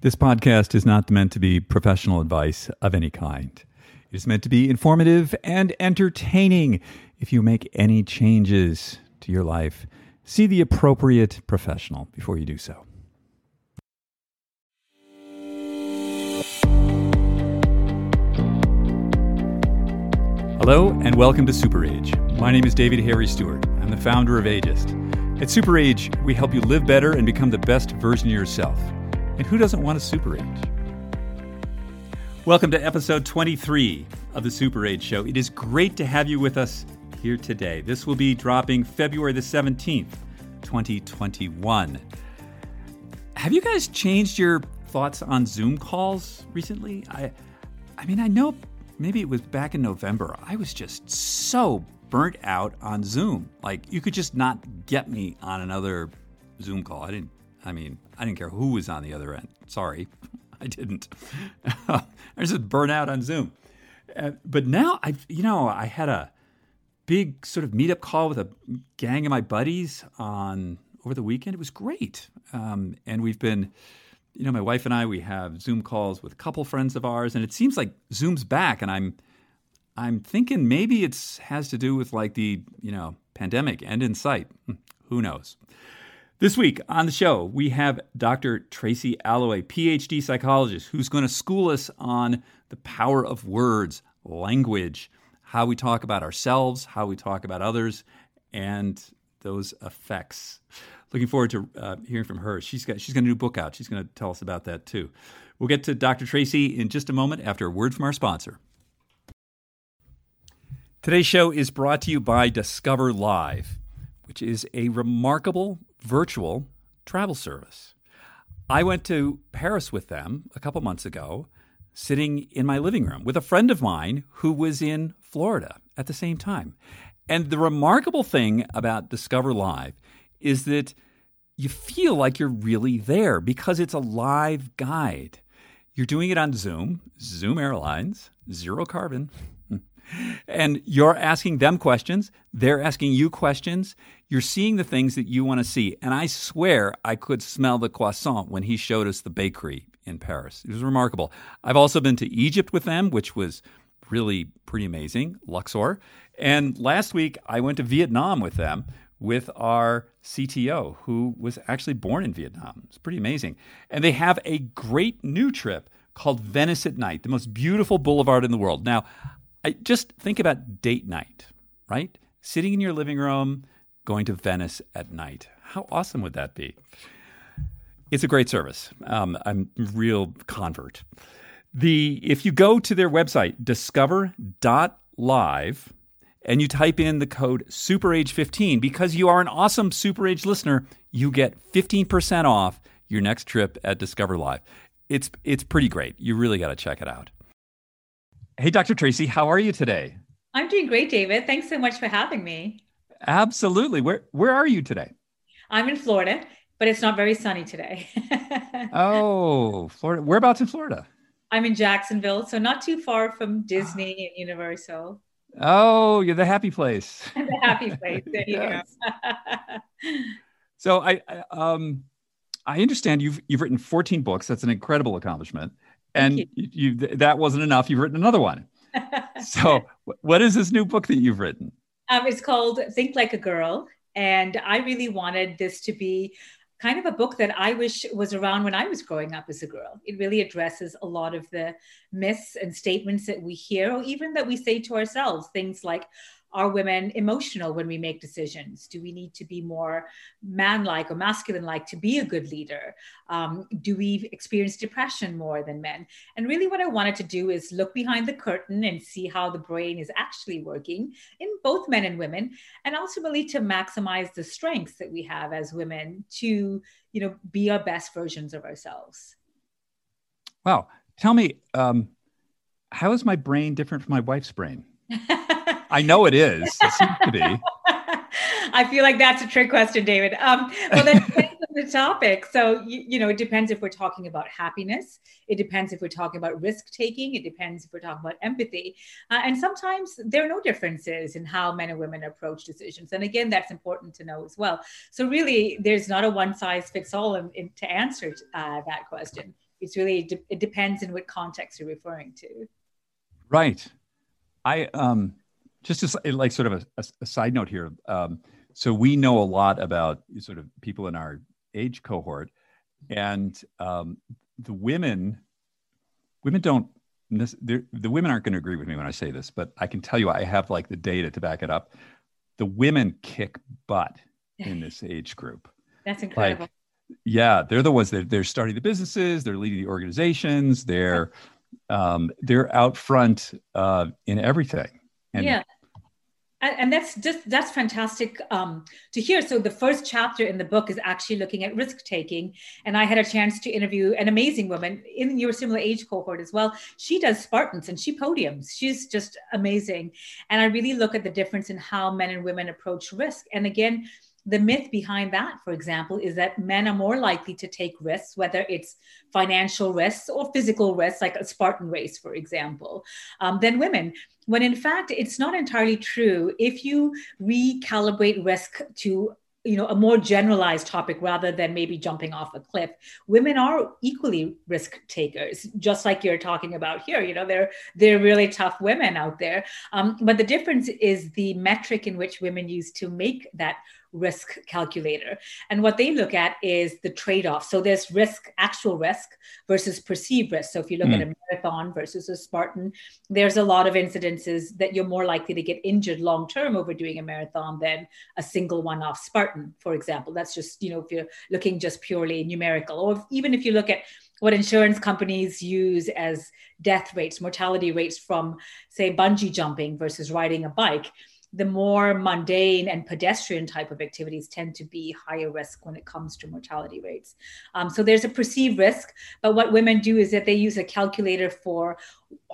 This podcast is not meant to be professional advice of any kind. It is meant to be informative and entertaining. If you make any changes to your life, see the appropriate professional before you do so. Hello, and welcome to Super Age. My name is David Harry Stewart. I'm the founder of Ageist. At Super Age, we help you live better and become the best version of yourself. And who doesn't want a Super Age? Welcome to episode 23 of the Super Age Show. It is great to have you with us here today. This will be dropping February the 17th, 2021. Have you guys changed your thoughts on Zoom calls recently? I I mean, I know maybe it was back in November. I was just so burnt out on Zoom. Like you could just not get me on another Zoom call. I didn't I mean, I didn't care who was on the other end. Sorry, I didn't. I just burn out on Zoom. Uh, but now I, you know, I had a big sort of meetup call with a gang of my buddies on over the weekend. It was great, um, and we've been, you know, my wife and I, we have Zoom calls with a couple friends of ours, and it seems like Zoom's back, and I'm, I'm thinking maybe it's has to do with like the, you know, pandemic end in sight. Hmm, who knows? This week on the show, we have Dr. Tracy Alloway, PhD psychologist, who's going to school us on the power of words, language, how we talk about ourselves, how we talk about others, and those effects. Looking forward to uh, hearing from her. She's got she's got a new book out. She's going to tell us about that too. We'll get to Dr. Tracy in just a moment after a word from our sponsor. Today's show is brought to you by Discover Live, which is a remarkable virtual travel service. I went to Paris with them a couple months ago, sitting in my living room with a friend of mine who was in Florida at the same time. And the remarkable thing about Discover Live is that you feel like you're really there because it's a live guide. You're doing it on Zoom, Zoom Airlines, zero carbon. And you're asking them questions, they're asking you questions. You're seeing the things that you want to see. And I swear I could smell the croissant when he showed us the bakery in Paris. It was remarkable. I've also been to Egypt with them, which was really pretty amazing, Luxor. And last week I went to Vietnam with them with our CTO, who was actually born in Vietnam. It's pretty amazing. And they have a great new trip called Venice at Night, the most beautiful boulevard in the world. Now, I just think about date night, right? Sitting in your living room, going to Venice at night. How awesome would that be? It's a great service. Um, I'm a real convert. The if you go to their website discover.live and you type in the code superage15 because you are an awesome superage listener, you get 15% off your next trip at Discover Live. It's it's pretty great. You really got to check it out. Hey Dr. Tracy, how are you today? I'm doing great, David. Thanks so much for having me. Absolutely. Where where are you today? I'm in Florida, but it's not very sunny today. oh, Florida. Whereabouts in Florida? I'm in Jacksonville, so not too far from Disney and Universal. Oh, you're the happy place. the happy place. There you go. so I, I um I understand you've you've written 14 books. That's an incredible accomplishment. And you. you that wasn't enough. You've written another one. so what is this new book that you've written? Um, it's called Think Like a Girl. And I really wanted this to be kind of a book that I wish was around when I was growing up as a girl. It really addresses a lot of the myths and statements that we hear, or even that we say to ourselves. Things like, are women emotional when we make decisions? Do we need to be more man like or masculine like to be a good leader? Um, do we experience depression more than men? And really, what I wanted to do is look behind the curtain and see how the brain is actually working in both men and women, and ultimately to maximize the strengths that we have as women to, you know, be our best versions of ourselves. Wow. Tell me, um, how is my brain different from my wife's brain? I know it is. It seems to be. I feel like that's a trick question, David. Um, well, that depends on the topic. So, you, you, know, it depends if we're talking about happiness. It depends if we're talking about risk taking. It depends if we're talking about empathy. Uh, and sometimes there are no differences in how men and women approach decisions. And again, that's important to know as well. So, really, there's not a one size fits all in, in, to answer uh, that question. It's really it depends in what context you're referring to. Right. I um just as like sort of a, a side note here. Um, so we know a lot about sort of people in our age cohort, and um, the women women don't the women aren't going to agree with me when I say this, but I can tell you I have like the data to back it up. The women kick butt in this age group. That's incredible. Like, yeah, they're the ones that they're starting the businesses, they're leading the organizations, they're um, they're out front uh, in everything. And yeah. And that's just that's fantastic um, to hear. So the first chapter in the book is actually looking at risk taking. And i had a chance to interview an amazing woman in your similar age cohort as well. She does spartans and she podiums. She's just amazing. And i really look at the difference in how men and women approach risk. And again the myth behind that, for example, is that men are more likely to take risks, whether it's financial risks or physical risks, like a Spartan race, for example, um, than women. When in fact, it's not entirely true. If you recalibrate risk to you know a more generalized topic rather than maybe jumping off a cliff women are equally risk takers just like you're talking about here you know they're they're really tough women out there um, but the difference is the metric in which women use to make that risk calculator. And what they look at is the trade off. So there's risk, actual risk versus perceived risk. So if you look mm. at a marathon versus a Spartan, there's a lot of incidences that you're more likely to get injured long term over doing a marathon than a single one off Spartan, for example. That's just, you know, if you're looking just purely numerical, or if, even if you look at what insurance companies use as death rates, mortality rates from, say, bungee jumping versus riding a bike the more mundane and pedestrian type of activities tend to be higher risk when it comes to mortality rates. Um, so there's a perceived risk, but what women do is that they use a calculator for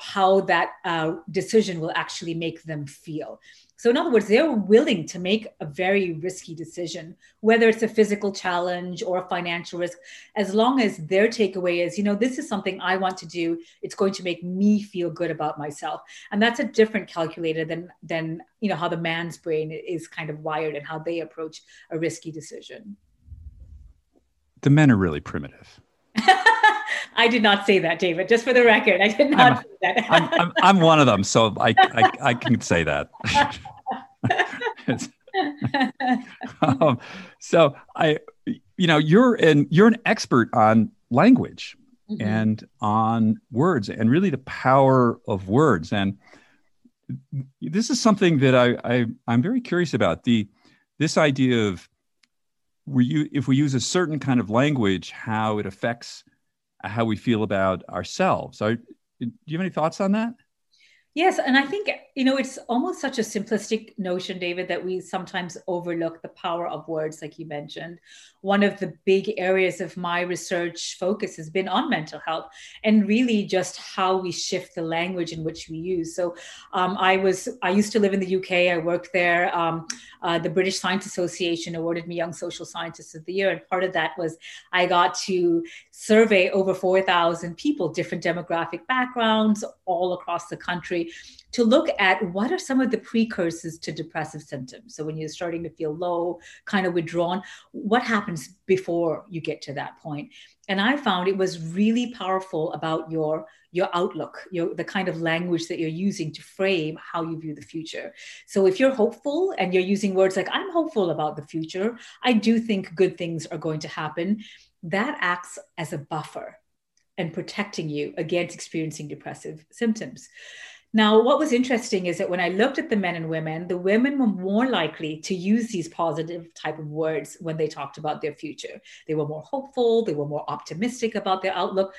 how that uh, decision will actually make them feel. So, in other words, they're willing to make a very risky decision, whether it's a physical challenge or a financial risk, as long as their takeaway is, you know, this is something I want to do. It's going to make me feel good about myself. And that's a different calculator than, than you know, how the man's brain is kind of wired and how they approach a risky decision. The men are really primitive. I did not say that, David. Just for the record, I did not I'm, say that. I'm, I'm, I'm, one of them, so I, I, I can say that. um, so I, you know, you're an you're an expert on language mm-hmm. and on words, and really the power of words. And this is something that I, I I'm very curious about. The this idea of we you if we use a certain kind of language, how it affects how we feel about ourselves. So, do you have any thoughts on that? Yes, and I think you know it's almost such a simplistic notion, David, that we sometimes overlook the power of words, like you mentioned. One of the big areas of my research focus has been on mental health and really just how we shift the language in which we use. So, um, I was I used to live in the UK. I worked there. Um, uh, the British Science Association awarded me Young Social Scientist of the Year, and part of that was I got to survey over four thousand people, different demographic backgrounds, all across the country to look at what are some of the precursors to depressive symptoms. So when you're starting to feel low, kind of withdrawn, what happens before you get to that point? And I found it was really powerful about your your outlook, your the kind of language that you're using to frame how you view the future. So if you're hopeful and you're using words like I'm hopeful about the future, I do think good things are going to happen, that acts as a buffer and protecting you against experiencing depressive symptoms. Now, what was interesting is that when I looked at the men and women, the women were more likely to use these positive type of words when they talked about their future. They were more hopeful, they were more optimistic about their outlook.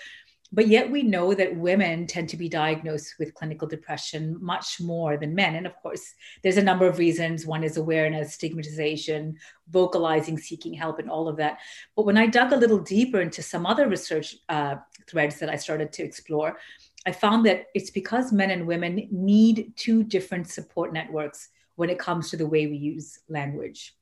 But yet, we know that women tend to be diagnosed with clinical depression much more than men. And of course, there's a number of reasons. One is awareness, stigmatization, vocalizing, seeking help, and all of that. But when I dug a little deeper into some other research uh, threads that I started to explore, I found that it's because men and women need two different support networks when it comes to the way we use language.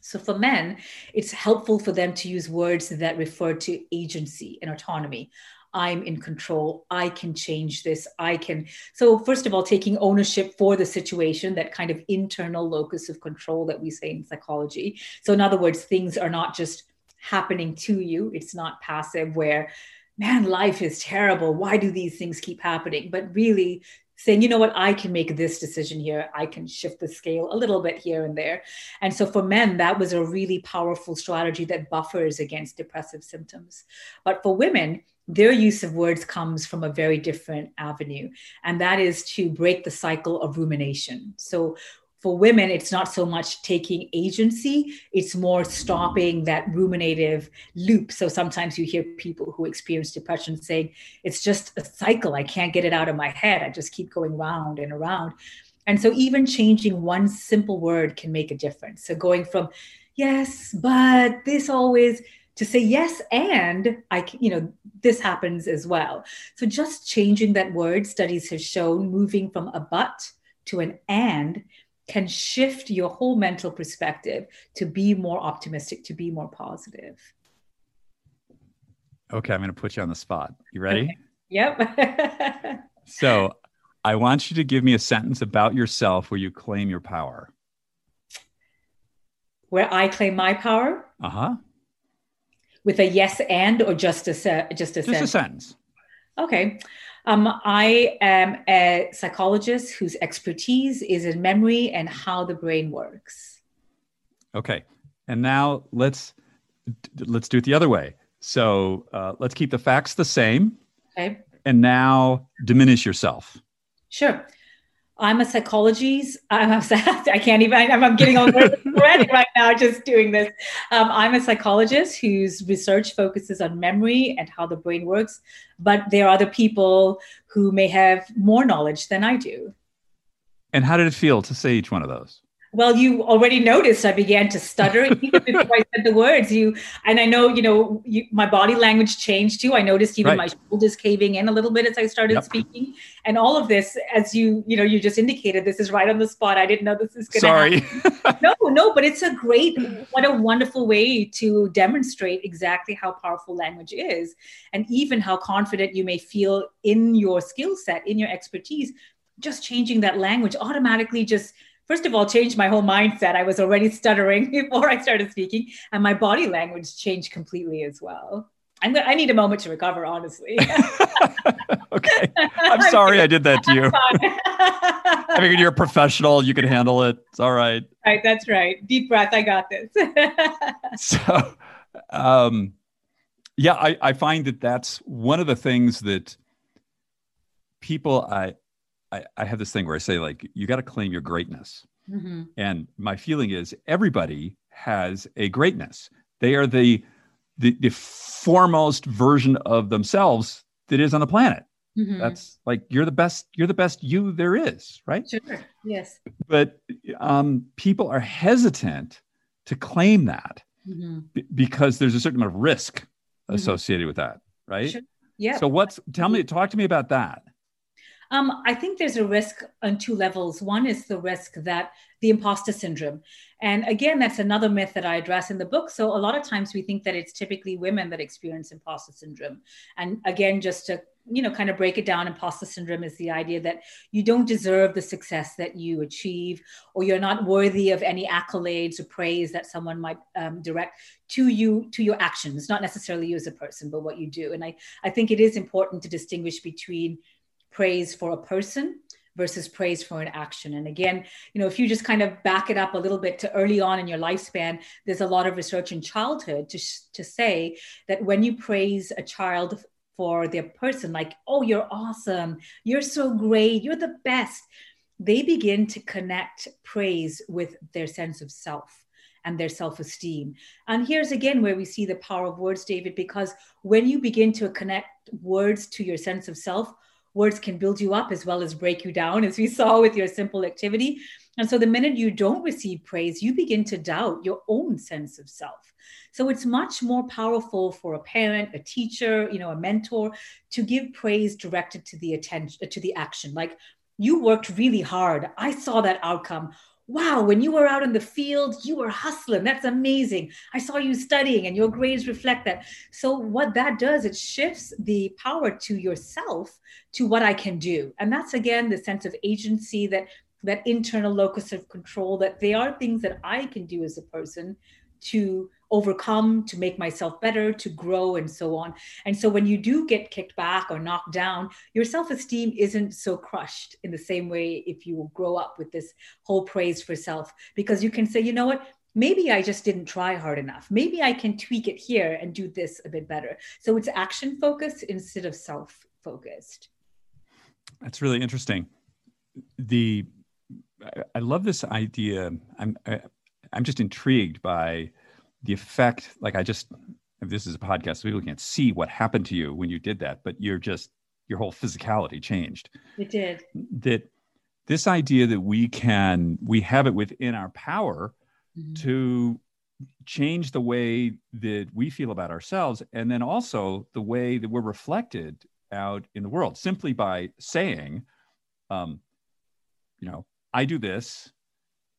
So for men, it's helpful for them to use words that refer to agency and autonomy. I'm in control. I can change this. I can. So, first of all, taking ownership for the situation, that kind of internal locus of control that we say in psychology. So, in other words, things are not just happening to you, it's not passive, where man, life is terrible. Why do these things keep happening? But really saying, you know what, I can make this decision here. I can shift the scale a little bit here and there. And so for men, that was a really powerful strategy that buffers against depressive symptoms. But for women, their use of words comes from a very different avenue, and that is to break the cycle of rumination. So for women, it's not so much taking agency, it's more stopping that ruminative loop. So sometimes you hear people who experience depression saying, It's just a cycle. I can't get it out of my head. I just keep going round and around. And so even changing one simple word can make a difference. So going from, Yes, but this always to say yes and i you know this happens as well so just changing that word studies have shown moving from a but to an and can shift your whole mental perspective to be more optimistic, to be more positive. Okay, I'm going to put you on the spot. You ready? Okay. Yep. so, I want you to give me a sentence about yourself where you claim your power. Where I claim my power? Uh huh. With a yes and or just a just a just sentence? a sentence. Okay. Um, I am a psychologist whose expertise is in memory and how the brain works. Okay, and now let's let's do it the other way. So uh, let's keep the facts the same. Okay. And now diminish yourself. Sure. I'm a psychologist. I'm I can't even, I'm, I'm getting all ready right now just doing this. Um, I'm a psychologist whose research focuses on memory and how the brain works, but there are other people who may have more knowledge than I do. And how did it feel to say each one of those? Well you already noticed i began to stutter even before i said the words. You and i know you know you, my body language changed too. I noticed even right. my shoulders caving in a little bit as i started yep. speaking. And all of this as you you know you just indicated this is right on the spot. I didn't know this is going to sorry no no but it's a great what a wonderful way to demonstrate exactly how powerful language is and even how confident you may feel in your skill set in your expertise. Just changing that language automatically just first of all changed my whole mindset. I was already stuttering before I started speaking, and my body language changed completely as well. I'm gonna, I need a moment to recover, honestly. okay. I'm sorry I did that to you. I figured you're a professional. You can handle it. It's all right. Right. That's right. Deep breath. I got this. so, um, yeah, I, I find that that's one of the things that people I I, I have this thing where I say, like, you got to claim your greatness. Mm-hmm. And my feeling is everybody has a greatness. They are the, the, the foremost version of themselves that is on the planet. Mm-hmm. That's like you're the best. You're the best you there is, right? Sure. Yes. But um, people are hesitant to claim that mm-hmm. b- because there's a certain amount of risk mm-hmm. associated with that, right? Sure. Yeah. So what's tell me talk to me about that. Um, I think there's a risk on two levels. One is the risk that the imposter syndrome. And again, that's another myth that I address in the book. So a lot of times we think that it's typically women that experience imposter syndrome. And again, just to you know kind of break it down imposter syndrome is the idea that you don't deserve the success that you achieve or you're not worthy of any accolades or praise that someone might um, direct to you to your actions not necessarily you as a person but what you do and i i think it is important to distinguish between praise for a person versus praise for an action. And again, you know, if you just kind of back it up a little bit to early on in your lifespan, there's a lot of research in childhood to, to say that when you praise a child for their person, like, oh, you're awesome, you're so great, you're the best, they begin to connect praise with their sense of self and their self esteem. And here's again where we see the power of words, David, because when you begin to connect words to your sense of self, words can build you up as well as break you down, as we saw with your simple activity. And so the minute you don't receive praise, you begin to doubt your own sense of self. So it's much more powerful for a parent, a teacher, you know, a mentor to give praise directed to the attention to the action. Like you worked really hard. I saw that outcome wow, when you were out in the field, you were hustling. That's amazing. I saw you studying and your grades reflect that. So, what that does, it shifts the power to yourself to what I can do. And that's again the sense of agency that that internal locus of control that they are things that I can do as a person to overcome, to make myself better, to grow, and so on. And so when you do get kicked back or knocked down, your self esteem isn't so crushed in the same way if you grow up with this whole praise for self, because you can say, you know what? Maybe I just didn't try hard enough. Maybe I can tweak it here and do this a bit better. So it's action focused instead of self focused. That's really interesting. The I love this idea. I'm I, am i am just intrigued by the effect like i just this is a podcast so people can't see what happened to you when you did that but you're just your whole physicality changed. It did. That this idea that we can we have it within our power mm-hmm. to change the way that we feel about ourselves and then also the way that we're reflected out in the world simply by saying um you know i do this.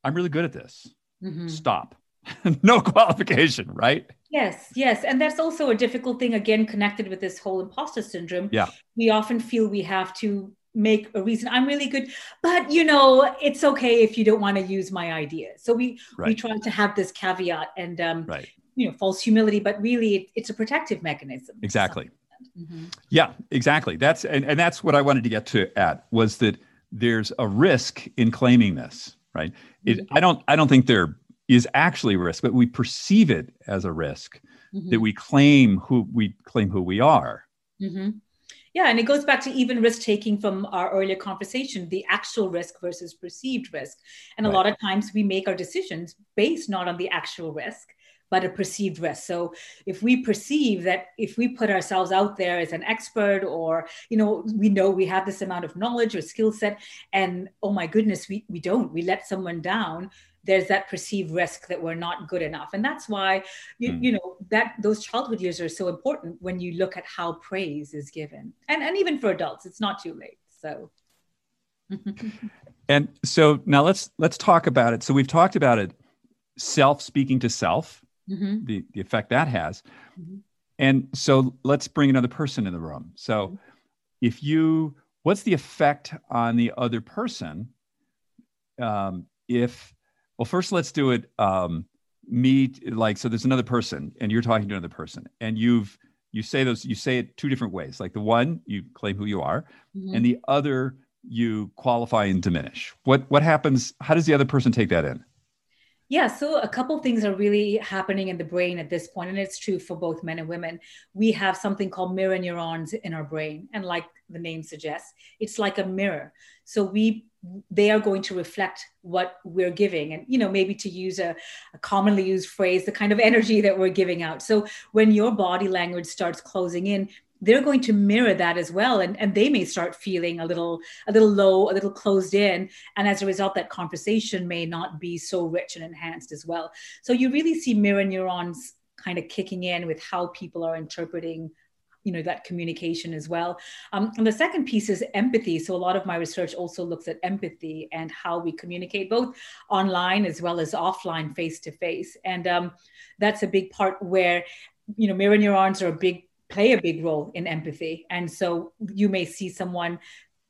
I'm really good at this. Mm-hmm. stop no qualification, right? Yes, yes. And that's also a difficult thing, again, connected with this whole imposter syndrome. Yeah. We often feel we have to make a reason i'm really good but you know it's okay if you don't want to use my idea so we right. we try to have this caveat and um right. you know false humility but really it, it's a protective mechanism exactly mm-hmm. yeah exactly that's and, and that's what i wanted to get to at was that there's a risk in claiming this right it, mm-hmm. i don't i don't think there is actually risk, but we perceive it as a risk mm-hmm. that we claim who we claim who we are. Mm-hmm. Yeah, and it goes back to even risk taking from our earlier conversation, the actual risk versus perceived risk. And right. a lot of times we make our decisions based not on the actual risk, but a perceived risk. So if we perceive that if we put ourselves out there as an expert or, you know, we know we have this amount of knowledge or skill set and oh my goodness, we, we don't, we let someone down, there's that perceived risk that we're not good enough and that's why you, mm. you know that those childhood years are so important when you look at how praise is given and and even for adults it's not too late so and so now let's let's talk about it so we've talked about it self speaking to self mm-hmm. the the effect that has mm-hmm. and so let's bring another person in the room so mm-hmm. if you what's the effect on the other person um, if well, first let's do it. Um, meet like so. There's another person, and you're talking to another person, and you've you say those you say it two different ways. Like the one you claim who you are, mm-hmm. and the other you qualify and diminish. What what happens? How does the other person take that in? Yeah, so a couple things are really happening in the brain at this point, and it's true for both men and women. We have something called mirror neurons in our brain, and like the name suggests, it's like a mirror. So we they are going to reflect what we're giving and you know maybe to use a, a, commonly used phrase the kind of energy that we're giving out so when your body language starts closing in they're going to mirror that as well. And, and they may start feeling a little a little low a little closed in. And as a result that conversation may not be so rich and enhanced as well. So you really see mirror neurons kind of kicking in with how people are interpreting you know that communication as well. Um, and the second piece is empathy. So a lot of my research also looks at empathy and how we communicate both online as well as offline face to face. And um, that's a big part where you know mirror neurons are a big play a big role in empathy. And so you may see someone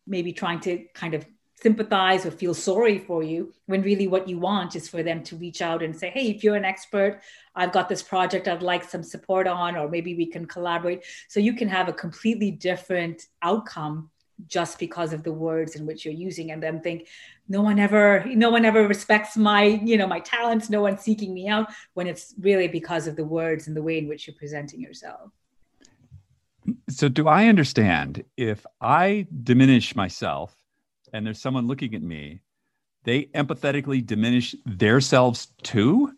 maybe trying to kind of sympathize or feel sorry for you when really what you want is for them to reach out and say hey if you're an expert i've got this project i'd like some support on or maybe we can collaborate. So you can have a completely different outcome just because of the words in which you're using and then think no one ever no one ever respects my you know my talents. No one's seeking me out when it's really because of the words and the way in which you're presenting yourself so do i understand if i diminish myself and there's someone looking at me, they empathetically diminish themselves too?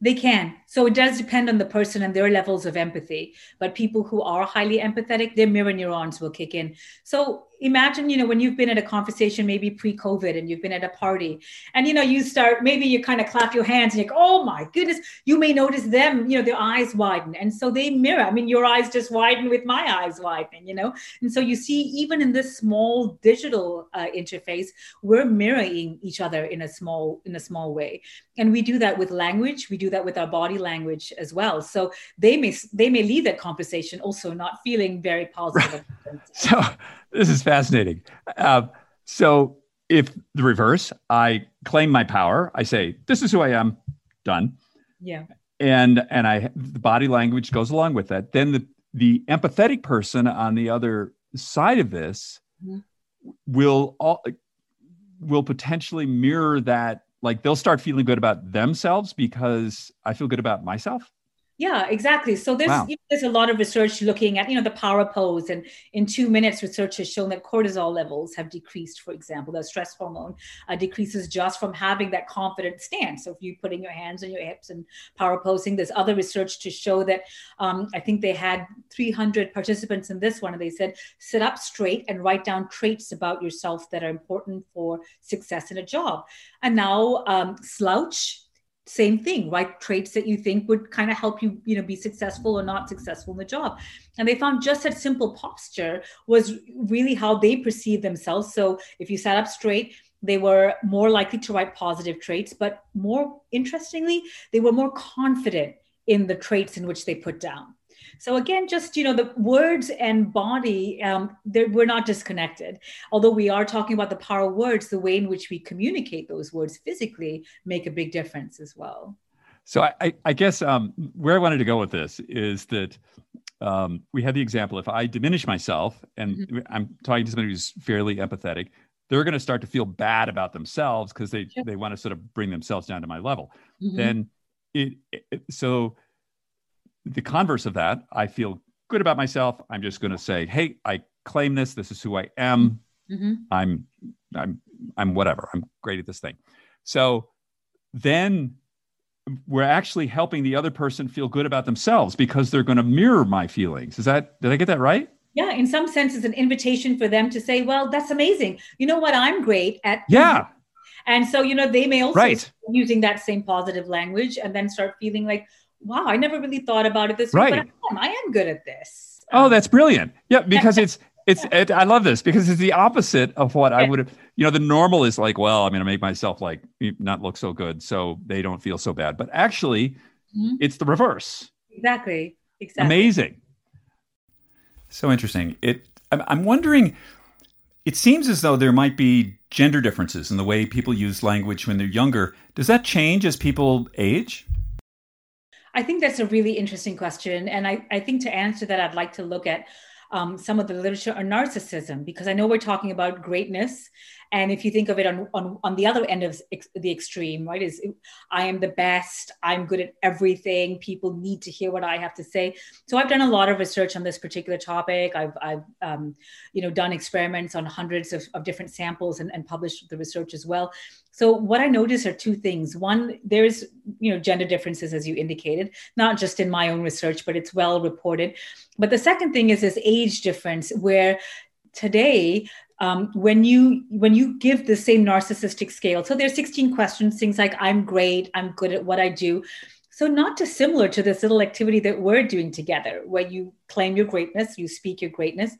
They can. So it does depend on the person and their levels of empathy. But people who are highly empathetic, their mirror neurons will kick in. So imagine, you know, when you've been at a conversation, maybe pre-COVID, and you've been at a party, and you know, you start maybe you kind of clap your hands and you're like, oh my goodness, you may notice them, you know, their eyes widen. And so they mirror. I mean, your eyes just widen with my eyes widening, you know. And so you see, even in this small digital uh, interface, we're mirroring each other in a small, in a small way. And we do that with language, we do that with our body language as well. So they may they may leave that conversation also not feeling very positive. Right. So this is fascinating. Uh, so if the reverse, I claim my power, I say, this is who I am, done. Yeah. and and I the body language goes along with that. Then the the empathetic person on the other side of this mm-hmm. will all will potentially mirror that like they'll start feeling good about themselves because I feel good about myself. Yeah, exactly. So there's wow. you know, there's a lot of research looking at you know the power pose, and in two minutes, research has shown that cortisol levels have decreased. For example, the stress hormone uh, decreases just from having that confident stance. So if you're putting your hands on your hips and power posing, there's other research to show that. Um, I think they had 300 participants in this one, and they said sit up straight and write down traits about yourself that are important for success in a job. And now um, slouch same thing right traits that you think would kind of help you you know be successful or not successful in the job. And they found just that simple posture was really how they perceive themselves. So if you sat up straight they were more likely to write positive traits but more interestingly they were more confident in the traits in which they put down so again, just you know, the words and body, um, we're not disconnected. Although we are talking about the power of words, the way in which we communicate those words physically make a big difference as well. So I, I guess um, where I wanted to go with this is that um, we had the example if I diminish myself and mm-hmm. I'm talking to somebody who's fairly empathetic, they're going to start to feel bad about themselves because they they want to sort of bring themselves down to my level. Mm-hmm. Then it, it so the converse of that, I feel good about myself. I'm just going to say, hey, I claim this. This is who I am. Mm-hmm. I'm, I'm, I'm whatever. I'm great at this thing. So then we're actually helping the other person feel good about themselves because they're going to mirror my feelings. Is that, did I get that right? Yeah, in some sense, it's an invitation for them to say, well, that's amazing. You know what? I'm great at. Yeah. And so, you know, they may also right. using that same positive language and then start feeling like, wow, I never really thought about it this right. way, but I am, I am good at this. Oh, um, that's brilliant. Yeah, because it's it's it, I love this because it's the opposite of what I would have. You know, the normal is like, well, I'm going to make myself like not look so good, so they don't feel so bad. But actually, mm-hmm. it's the reverse. Exactly. Exactly. Amazing. So interesting. It. I'm wondering. It seems as though there might be gender differences in the way people use language when they're younger. Does that change as people age? I think that's a really interesting question. And I, I think to answer that, I'd like to look at um, some of the literature on narcissism, because I know we're talking about greatness and if you think of it on, on, on the other end of ex- the extreme, right, is I am the best, I'm good at everything, people need to hear what I have to say. So I've done a lot of research on this particular topic. I've, I've um, you know, done experiments on hundreds of, of different samples and, and published the research as well. So what I notice are two things. One, there's you know gender differences as you indicated, not just in my own research, but it's well reported. But the second thing is this age difference where today um, when you when you give the same narcissistic scale so there's 16 questions things like i'm great i'm good at what i do. So not dissimilar to this little activity that we're doing together where you claim your greatness you speak your greatness.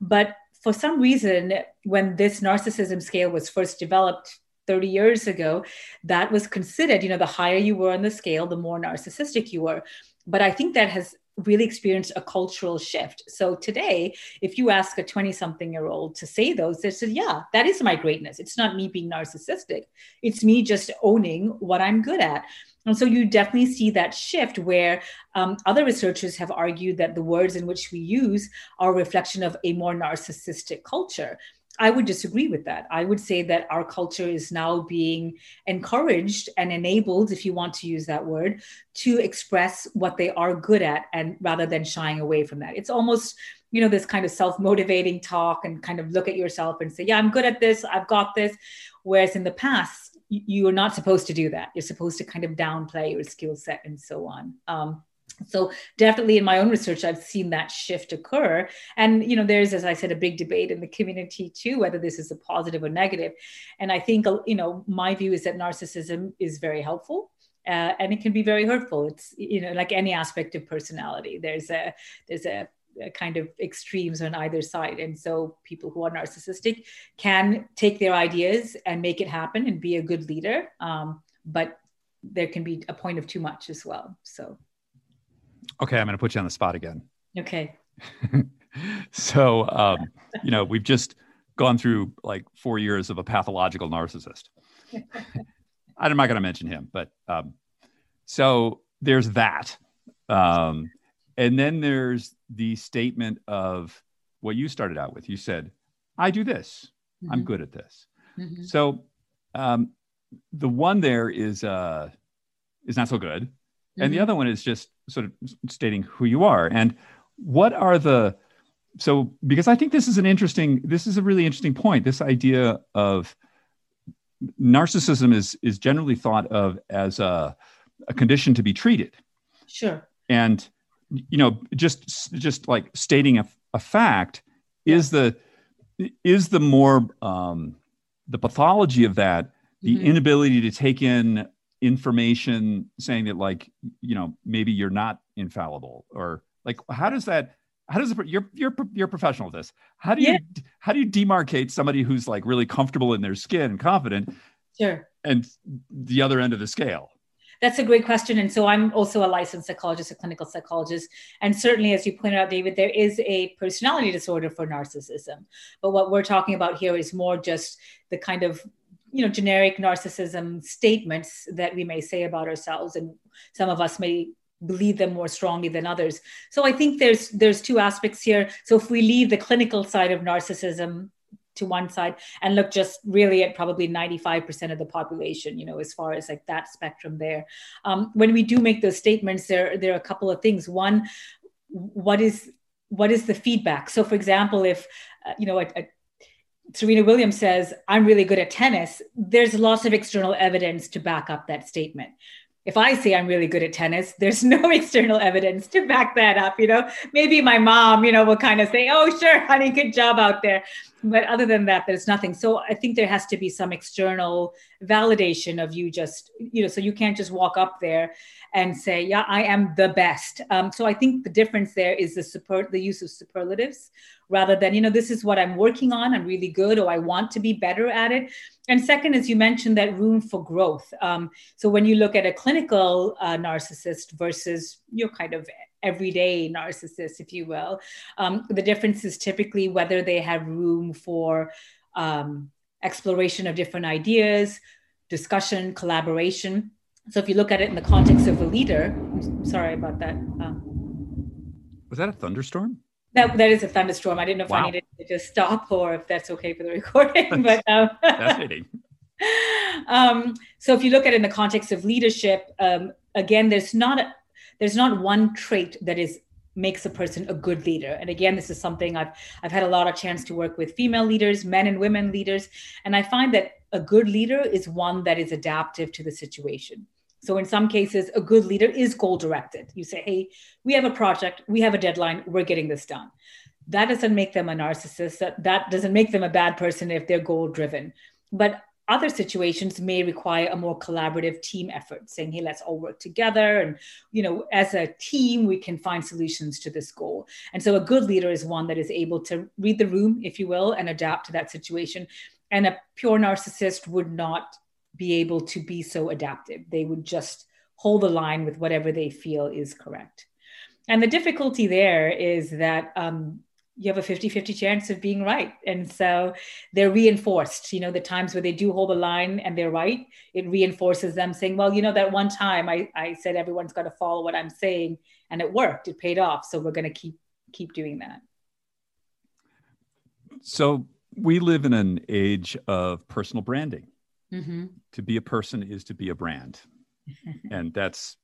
But for some reason when this narcissism scale was first developed 30 years ago that was considered you know the higher you were on the scale the more narcissistic you were. But i think that has really experienced a cultural shift. So today, if you ask a 20 something year old to say those, they say, yeah, that is my greatness. It's not me being narcissistic, it's me just owning what I'm good at. And so you definitely see that shift where um, other researchers have argued that the words in which we use are a reflection of a more narcissistic culture. I would disagree with that. I would say that our culture is now being encouraged and enabled, if you want to use that word, to express what they are good at and rather than shying away from that. It's almost, you know, this kind of self-motivating talk and kind of look at yourself and say, yeah, I'm good at this, I've got this. Whereas in the past, you are not supposed to do that. You're supposed to kind of downplay your skill set and so on. Um, so definitely in my own research i've seen that shift occur. And you know there's as i said a big debate in the community too whether this is a positive or negative. And i think you know my view is that narcissism is very helpful uh, and it can be very hurtful. It's you know like any aspect of personality. There's a there's a, a kind of extremes on either side. And so people who are narcissistic can take their ideas and make it happen and be a good leader um, but there can be a point of too much as well. So Okay, I'm going to put you on the spot again. Okay. so, um, you know, we've just gone through like four years of a pathological narcissist. I'm not going to mention him, but um, so there's that. Um, and then there's the statement of what you started out with. You said, I do this, mm-hmm. I'm good at this. Mm-hmm. So um, the one there is uh, is not so good. And mm-hmm. the other one is just sort of stating who you are. And what are the so because I think this is an interesting, this is a really interesting point. This idea of narcissism is is generally thought of as a, a condition to be treated. Sure. And you know, just just like stating a, a fact is the is the more um, the pathology of that the mm-hmm. inability to take in information saying that like you know maybe you're not infallible or like how does that how does it, you're you're you're professional at this. How do you yeah. how do you demarcate somebody who's like really comfortable in their skin and confident sure. and the other end of the scale? That's a great question. And so i'm also a licensed psychologist a clinical psychologist. And certainly as you pointed out david there is a personality disorder for narcissism. But what we're talking about here is more just the kind of you know generic narcissism statements that we may say about ourselves and some of us may believe them more strongly than others. So i think there's there's two aspects here. So if we leave the clinical side of narcissism to one side and look just really at probably 95% of the population you know as far as like that spectrum there um, when we do make those statements there there are a couple of things. One what is what is the feedback? So for example if uh, you know a, a Serena Williams says, I'm really good at tennis, there's lots of external evidence to back up that statement. If I say I'm really good at tennis, there's no external evidence to back that up. You know, maybe my mom, you know, will kind of say, "Oh, sure, honey, good job out there," but other than that, there's nothing. So I think there has to be some external validation of you. Just you know, so you can't just walk up there and say, "Yeah, I am the best." Um, so I think the difference there is the support, the use of superlatives, rather than you know, this is what I'm working on. I'm really good, or I want to be better at it and second, as you mentioned, that room for growth. Um, so when you look at a clinical uh, narcissist versus your kind of everyday narcissist, if you will, um, the difference is typically whether they have room for um, exploration of different ideas, discussion, collaboration. So if you look at it in the context of a leader, sorry about that. Um, Was that a thunderstorm? That, that is a thunderstorm. I didn't know if wow. I needed to just stop or if that's okay for the recording. but um, um, so if you look at it in the context of leadership, um, again, there's not a, there's not one trait that is makes a person a good leader. And again, this is something I've I've had a lot of chance to work with female leaders, men and women leaders, and I find that a good leader is one that is adaptive to the situation. So in some cases, a good leader is goal directed. You say, hey, we have a project, we have a deadline, we're getting this done. That doesn't make them a narcissist. That, that doesn't make them a bad person if they're goal driven. But other situations may require a more collaborative team effort saying hey let's all work together and you know as a team we can find solutions to this goal and so a good leader is one that is able to read the room if you will and adapt to that situation and a pure narcissist would not be able to be so adaptive. They would just hold the line with whatever they feel is correct. And the difficulty there is that um, you have a 50 50 chance of being right. And so they're reinforced. You know, the times where they do hold the line and they're right, it reinforces them saying, well, you know, that one time I, I said everyone's got to follow what I'm saying and it worked, it paid off. So we're going to keep keep doing that. So we live in an age of personal branding. Mm-hmm. To be a person is to be a brand. and that's,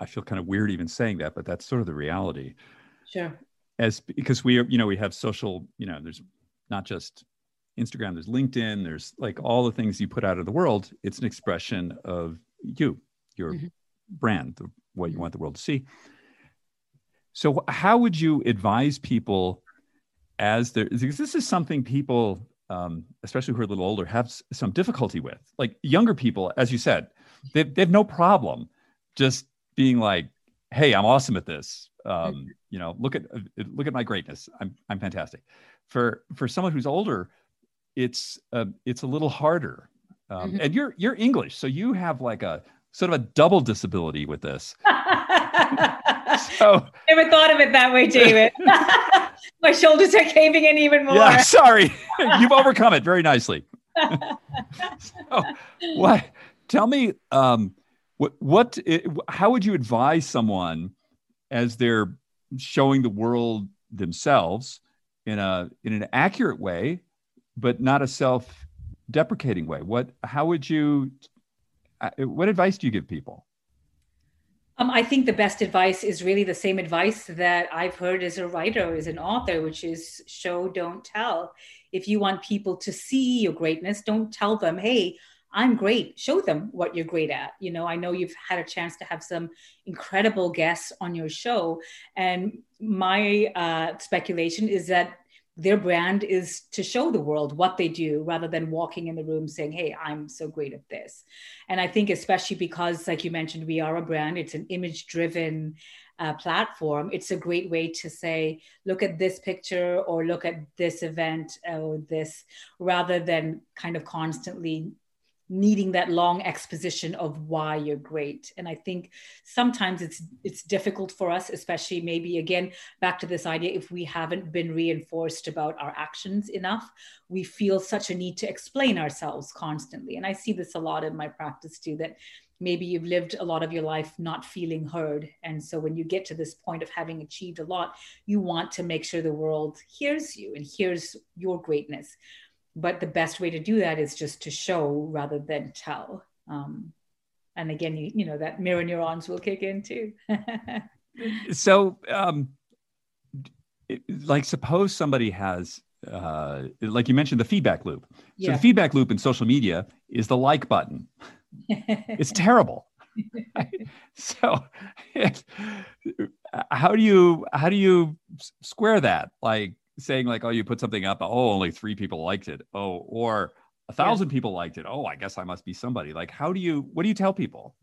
I feel kind of weird even saying that, but that's sort of the reality. Sure. As because we are, you know, we have social, you know, there's not just Instagram, there's LinkedIn, there's like all the things you put out of the world. It's an expression of you, your mm-hmm. brand, the, what you mm-hmm. want the world to see. So, how would you advise people as there? Because this is something people um, especially who are a little older, have some difficulty with. Like younger people, as you said, they, they have no problem just being like, "Hey, I'm awesome at this. Um, mm-hmm. you know, look at look at my greatness. I'm I'm fantastic." For for someone who's older, it's uh, it's a little harder. Um, mm-hmm. And you're you're English, so you have like a sort of a double disability with this. so never thought of it that way, David. My shoulders are caving in even more. Yeah, sorry. You've overcome it very nicely. so, what? Tell me, um, what what how would you advise someone as they're showing the world themselves in a in an accurate way, but not a self deprecating way? What how would you uh, what advice do you give people? Um, I think the best advice is really the same advice that I've heard as a writer, as an author, which is show, don't tell. If you want people to see your greatness, don't tell them, hey, I'm great. Show them what you're great at. You know, I know you've had a chance to have some incredible guests on your show. And my uh, speculation is that their brand is to show the world what they do rather than walking in the room saying, Hey, I'm so great at this. And I think, especially because, like you mentioned, we are a brand, it's an image driven uh, platform, it's a great way to say, look at this picture or look at this event or this, rather than kind of constantly needing that long exposition of why you're great. And i think sometimes it's it's difficult for us especially maybe again back to this idea if we haven't been reinforced about our actions enough we feel such a need to explain ourselves constantly. And i see this a lot in my practice too that maybe you've lived a lot of your life not feeling heard. And so when you get to this point of having achieved a lot you want to make sure the world hears you and hears your greatness but the best way to do that is just to show rather than tell. Um, and again you, you know that mirror neurons will kick in too. So um, like suppose somebody has uh, like you mentioned the feedback loop. Yeah. so the feedback loop in social media is the like button. It's terrible. So how do you how do you square that? Like saying like, oh, you put something up, oh, only three people liked it. Oh, or a thousand yeah. people liked it. Oh, I guess I must be somebody. Like, how do you, what do you tell people?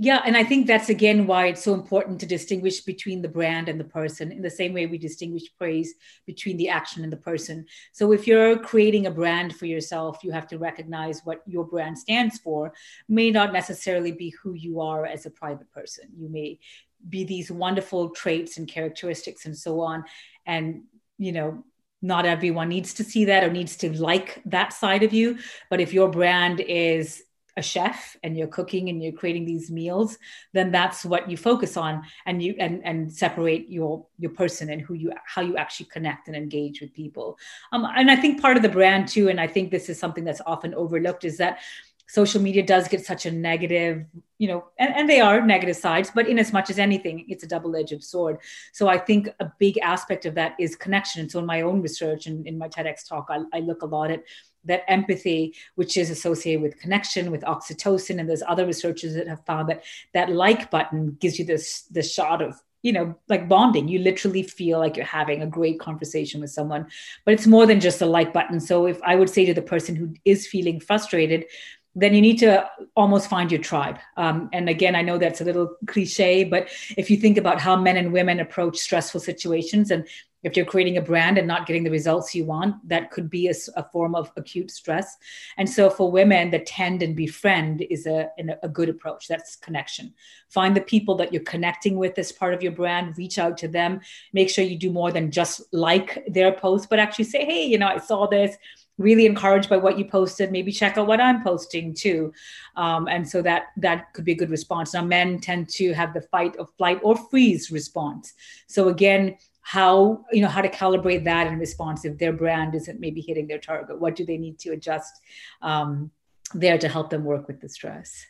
Yeah, and I think that's again why it's so important to distinguish between the brand and the person in the same way we distinguish praise between the action and the person. So if you're creating a brand for yourself, you have to recognize what your brand stands for may not necessarily be who you are as a private person. You may be these wonderful traits and characteristics and so on. And you know not everyone needs to see that or needs to like that side of you. But if your brand is a chef and you're cooking and you're creating these meals then that's what you focus on and you and and separate your your person and who you how you actually connect and engage with people. Um, and i think part of the brand too and i think this is something that's often overlooked is that social media does get such a negative you know and, and they are negative sides but in as much as anything it's a double-edged sword. So i think a big aspect of that is connection. And so in my own research and in my tedx talk I, I look a lot at that empathy which is associated with connection with oxytocin and there's other researchers that have found that that like button gives you this this shot of you know like bonding. You literally feel like you're having a great conversation with someone but it's more than just a like button. So if i would say to the person who is feeling frustrated then you need to almost find your tribe. Um, and again, I know that's a little cliche, but if you think about how men and women approach stressful situations, and if you're creating a brand and not getting the results you want, that could be a, a form of acute stress. And so for women, the tend and befriend is a, a good approach. That's connection. Find the people that you're connecting with as part of your brand, reach out to them, make sure you do more than just like their post, but actually say, hey, you know, I saw this really encouraged by what you posted. Maybe check out what i'm posting too. Um, and so that that could be a good response. Now men tend to have the fight or flight or freeze response. So again how you know how to calibrate that in response if their brand isn't maybe hitting their target what do they need to adjust um, there to help them work with the stress?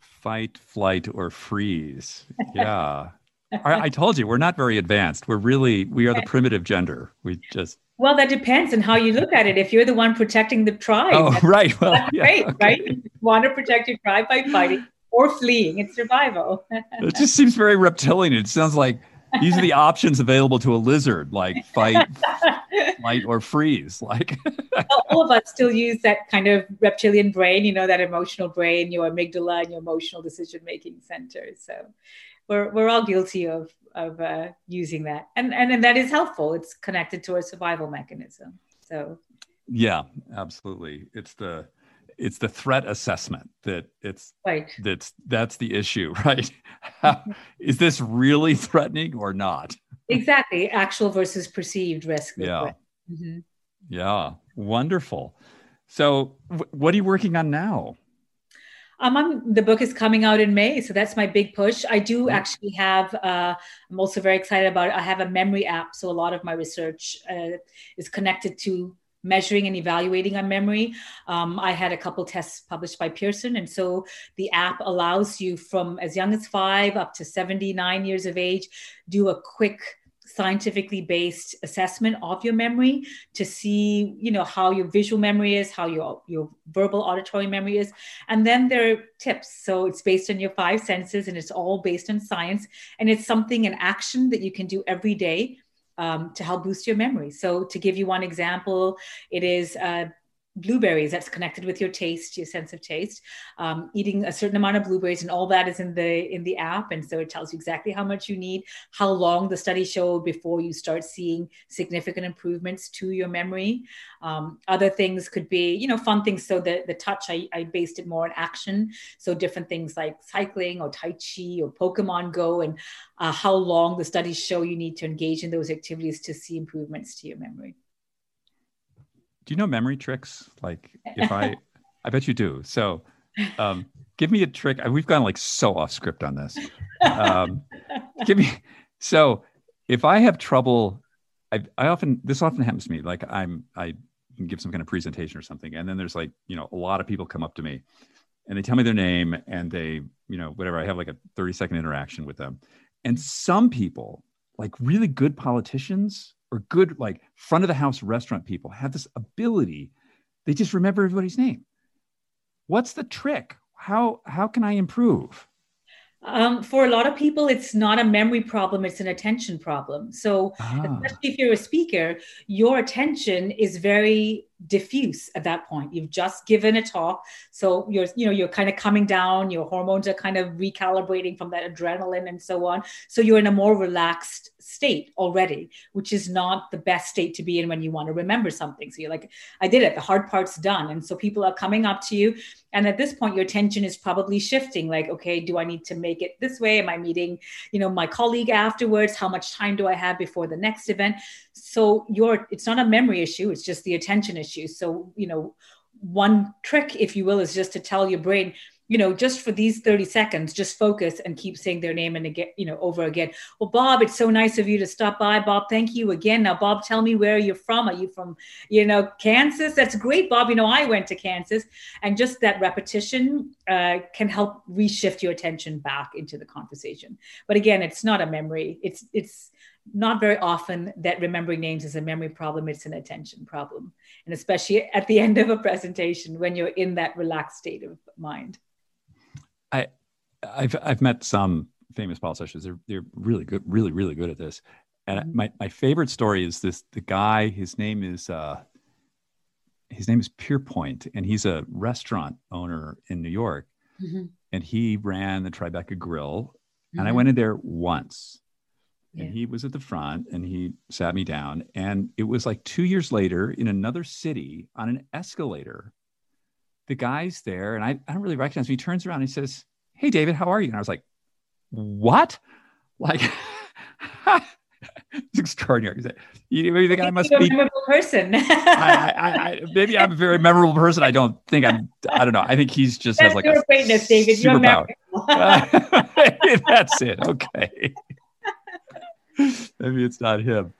Fight flight or freeze. Yeah I, I, told you we're not very advanced. We're really we are the primitive gender. We just well, that depends on how you look at it. If you're the one protecting the tribe, oh right, well, yeah, great, okay. right? You want to protect your tribe by fighting or fleeing. It's survival. it just seems very reptilian. It sounds like these are the options available to a lizard, like fight, flight, or freeze. Like all of us still use that kind of reptilian brain, you know, that emotional brain, your amygdala, and your emotional decision making center. So we're we're all guilty of of uh, using that, and, and and that is helpful. It's connected to our survival mechanism. So yeah, absolutely. It's the it's the threat assessment that it's right. That's that's the issue, right? is this really threatening or not? exactly, actual versus perceived risk. Yeah. Mm-hmm. Yeah, wonderful. So, w- what are you working on now? Um, I'm, the book is coming out in May, so that's my big push. I do actually have. Uh, I'm also very excited about. It. I have a memory app, so a lot of my research uh, is connected to measuring and evaluating on memory. Um, I had a couple tests published by Pearson, and so the app allows you from as young as five up to 79 years of age do a quick scientifically based assessment of your memory to see you know how your visual memory is how your your verbal auditory memory is. And then there are tips. So it's based on your five senses and it's all based on science. And it's something an action that you can do every day um, to help boost your memory. So to give you one example it is uh, blueberries that's connected with your taste your sense of taste. Um, eating a certain amount of blueberries and all that is in the in the app and so it tells you exactly how much you need how long the study showed before you start seeing significant improvements to your memory. Um, other things could be you know fun things. So the, the touch I, I based it more on action. So different things like cycling or tai chi or pokemon go and uh, how long the studies show you need to engage in those activities to see improvements to your memory do you know memory tricks? Like if I, I bet you do. So, um, give me a trick. We've gone like so off script on this. Um, give me. So if I have trouble, I, I often this often happens to me. Like I'm I give some kind of presentation or something, and then there's like you know a lot of people come up to me, and they tell me their name and they you know whatever. I have like a 30 second interaction with them, and some people like really good politicians or good like front of the house restaurant people have this ability they just remember everybody's name what's the trick how how can i improve um, for a lot of people, it's not a memory problem, it's an attention problem. So, ah. especially if you're a speaker, your attention is very diffuse at that point. You've just given a talk so you're you know you're kind of coming down your hormones are kind of recalibrating from that adrenaline and so on. So you're in a more relaxed state already which is not the best state to be in when you want to remember something. So you're like i did it the hard part's done. And so people are coming up to you and at this point your attention is probably shifting like okay do i need to make it this way? Am i meeting you know my colleague afterwards? How much time do i have before the next event so your it's not a memory issue it's just the attention issue. So you know one trick if you will is just to tell your brain you know just for these 30 seconds just focus and keep saying their name and again you know over again. Well bob it's so nice of you to stop by. Bob thank you again. Now bob tell me where you're from. Are you from you know kansas? That's great bob. You know i went to kansas. And just that repetition uh, can help reshift your attention back into the conversation. But again it's not a memory. It's it's not very often that remembering names is a memory problem, it's an attention problem. And especially at the end of a presentation when you're in that relaxed state of mind. I I've I've met some famous politicians. They're they're really good, really, really good at this. And mm-hmm. my, my favorite story is this the guy, his name is uh his name is Nieporent, and he's a restaurant owner in New York. Mm-hmm. And he ran the Tribeca Grill. And I mm-hmm. went in there once and he was at the front and he sat me down and it was like two years later in another city on an escalator the guy's there and i, I don't really recognize him he turns around and he says hey david how are you and i was like what like it's extraordinary. You, Maybe the guy must be a memorable person. I, I, I, maybe I'm a very memorable person. I don't think I'm. I don't know. I think he's just That's has like your a greatness, David. Superpower. That's it. Okay. Maybe it's not him.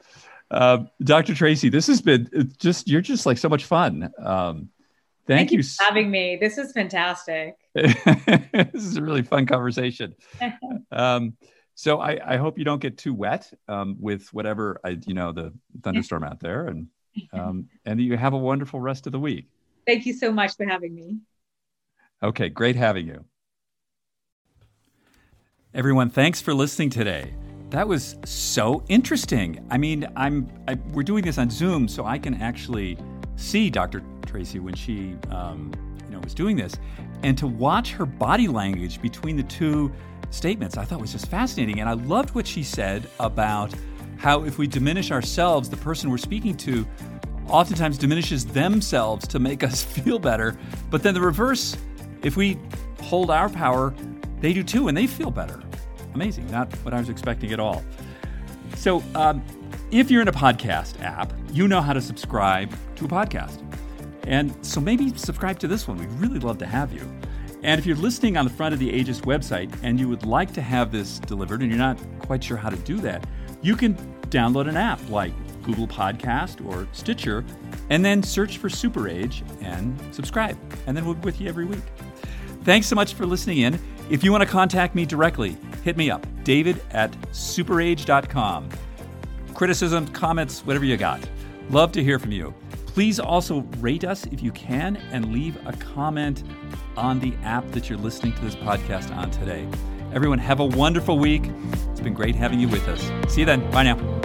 Um, Dr. Tracy, this has been just, you're just like so much fun. Um, thank, thank, you for having me. This is fantastic. this is a really fun conversation. Um, so I, I, hope you don't get too wet um, with whatever, I, you know, the thunderstorm out there and, um, and you have a wonderful rest of the week. Thank you so much for having me. Okay, great having you. Everyone, thanks for listening today. That was so interesting. I mean, I'm I, we're doing this on Zoom, so I can actually see Dr. Tracy when she, um, you know, was doing this, and to watch her body language between the two statements, I thought was just fascinating. And I loved what she said about how if we diminish ourselves, the person we're speaking to oftentimes diminishes themselves to make us feel better. But then the reverse, if we hold our power, they do too, and they feel better amazing. Not what I was expecting at all. So, um, if you're in a podcast app, you know how to subscribe to a podcast. And so maybe subscribe to this one. We'd really love to have you. And if you're listening on the front of the Aegis website and you would like to have this delivered and you're not quite sure how to do that, you can download an app like Google Podcast or Stitcher and then search for SuperAge and subscribe. And then we'll be with you every week. Thanks so much for listening in. If you want to contact me directly, hit me up, david at superage.com. Criticisms, comments, whatever you got. Love to hear from you. Please also rate us if you can and leave a comment on the app that you're listening to this podcast on today. Everyone, have a wonderful week. It's been great having you with us. See you then. Bye now.